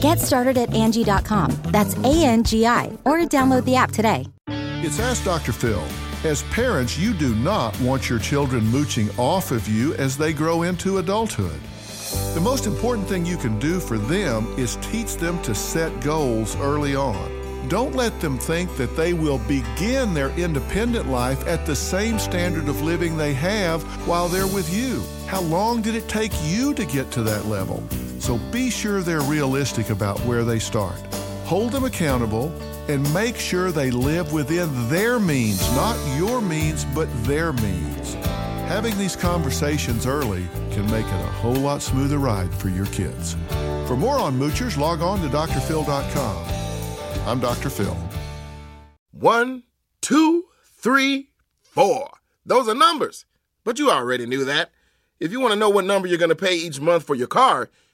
Get started at Angi.com. That's A N G I, or download the app today. It's Ask Dr. Phil. As parents, you do not want your children mooching off of you as they grow into adulthood. The most important thing you can do for them is teach them to set goals early on. Don't let them think that they will begin their independent life at the same standard of living they have while they're with you. How long did it take you to get to that level? So be sure they're realistic about where they start. Hold them accountable and make sure they live within their means, not your means, but their means. Having these conversations early can make it a whole lot smoother ride for your kids. For more on moochers, log on to drphil.com. I'm Dr. Phil. One, two, three, four. Those are numbers. But you already knew that. If you want to know what number you're going to pay each month for your car,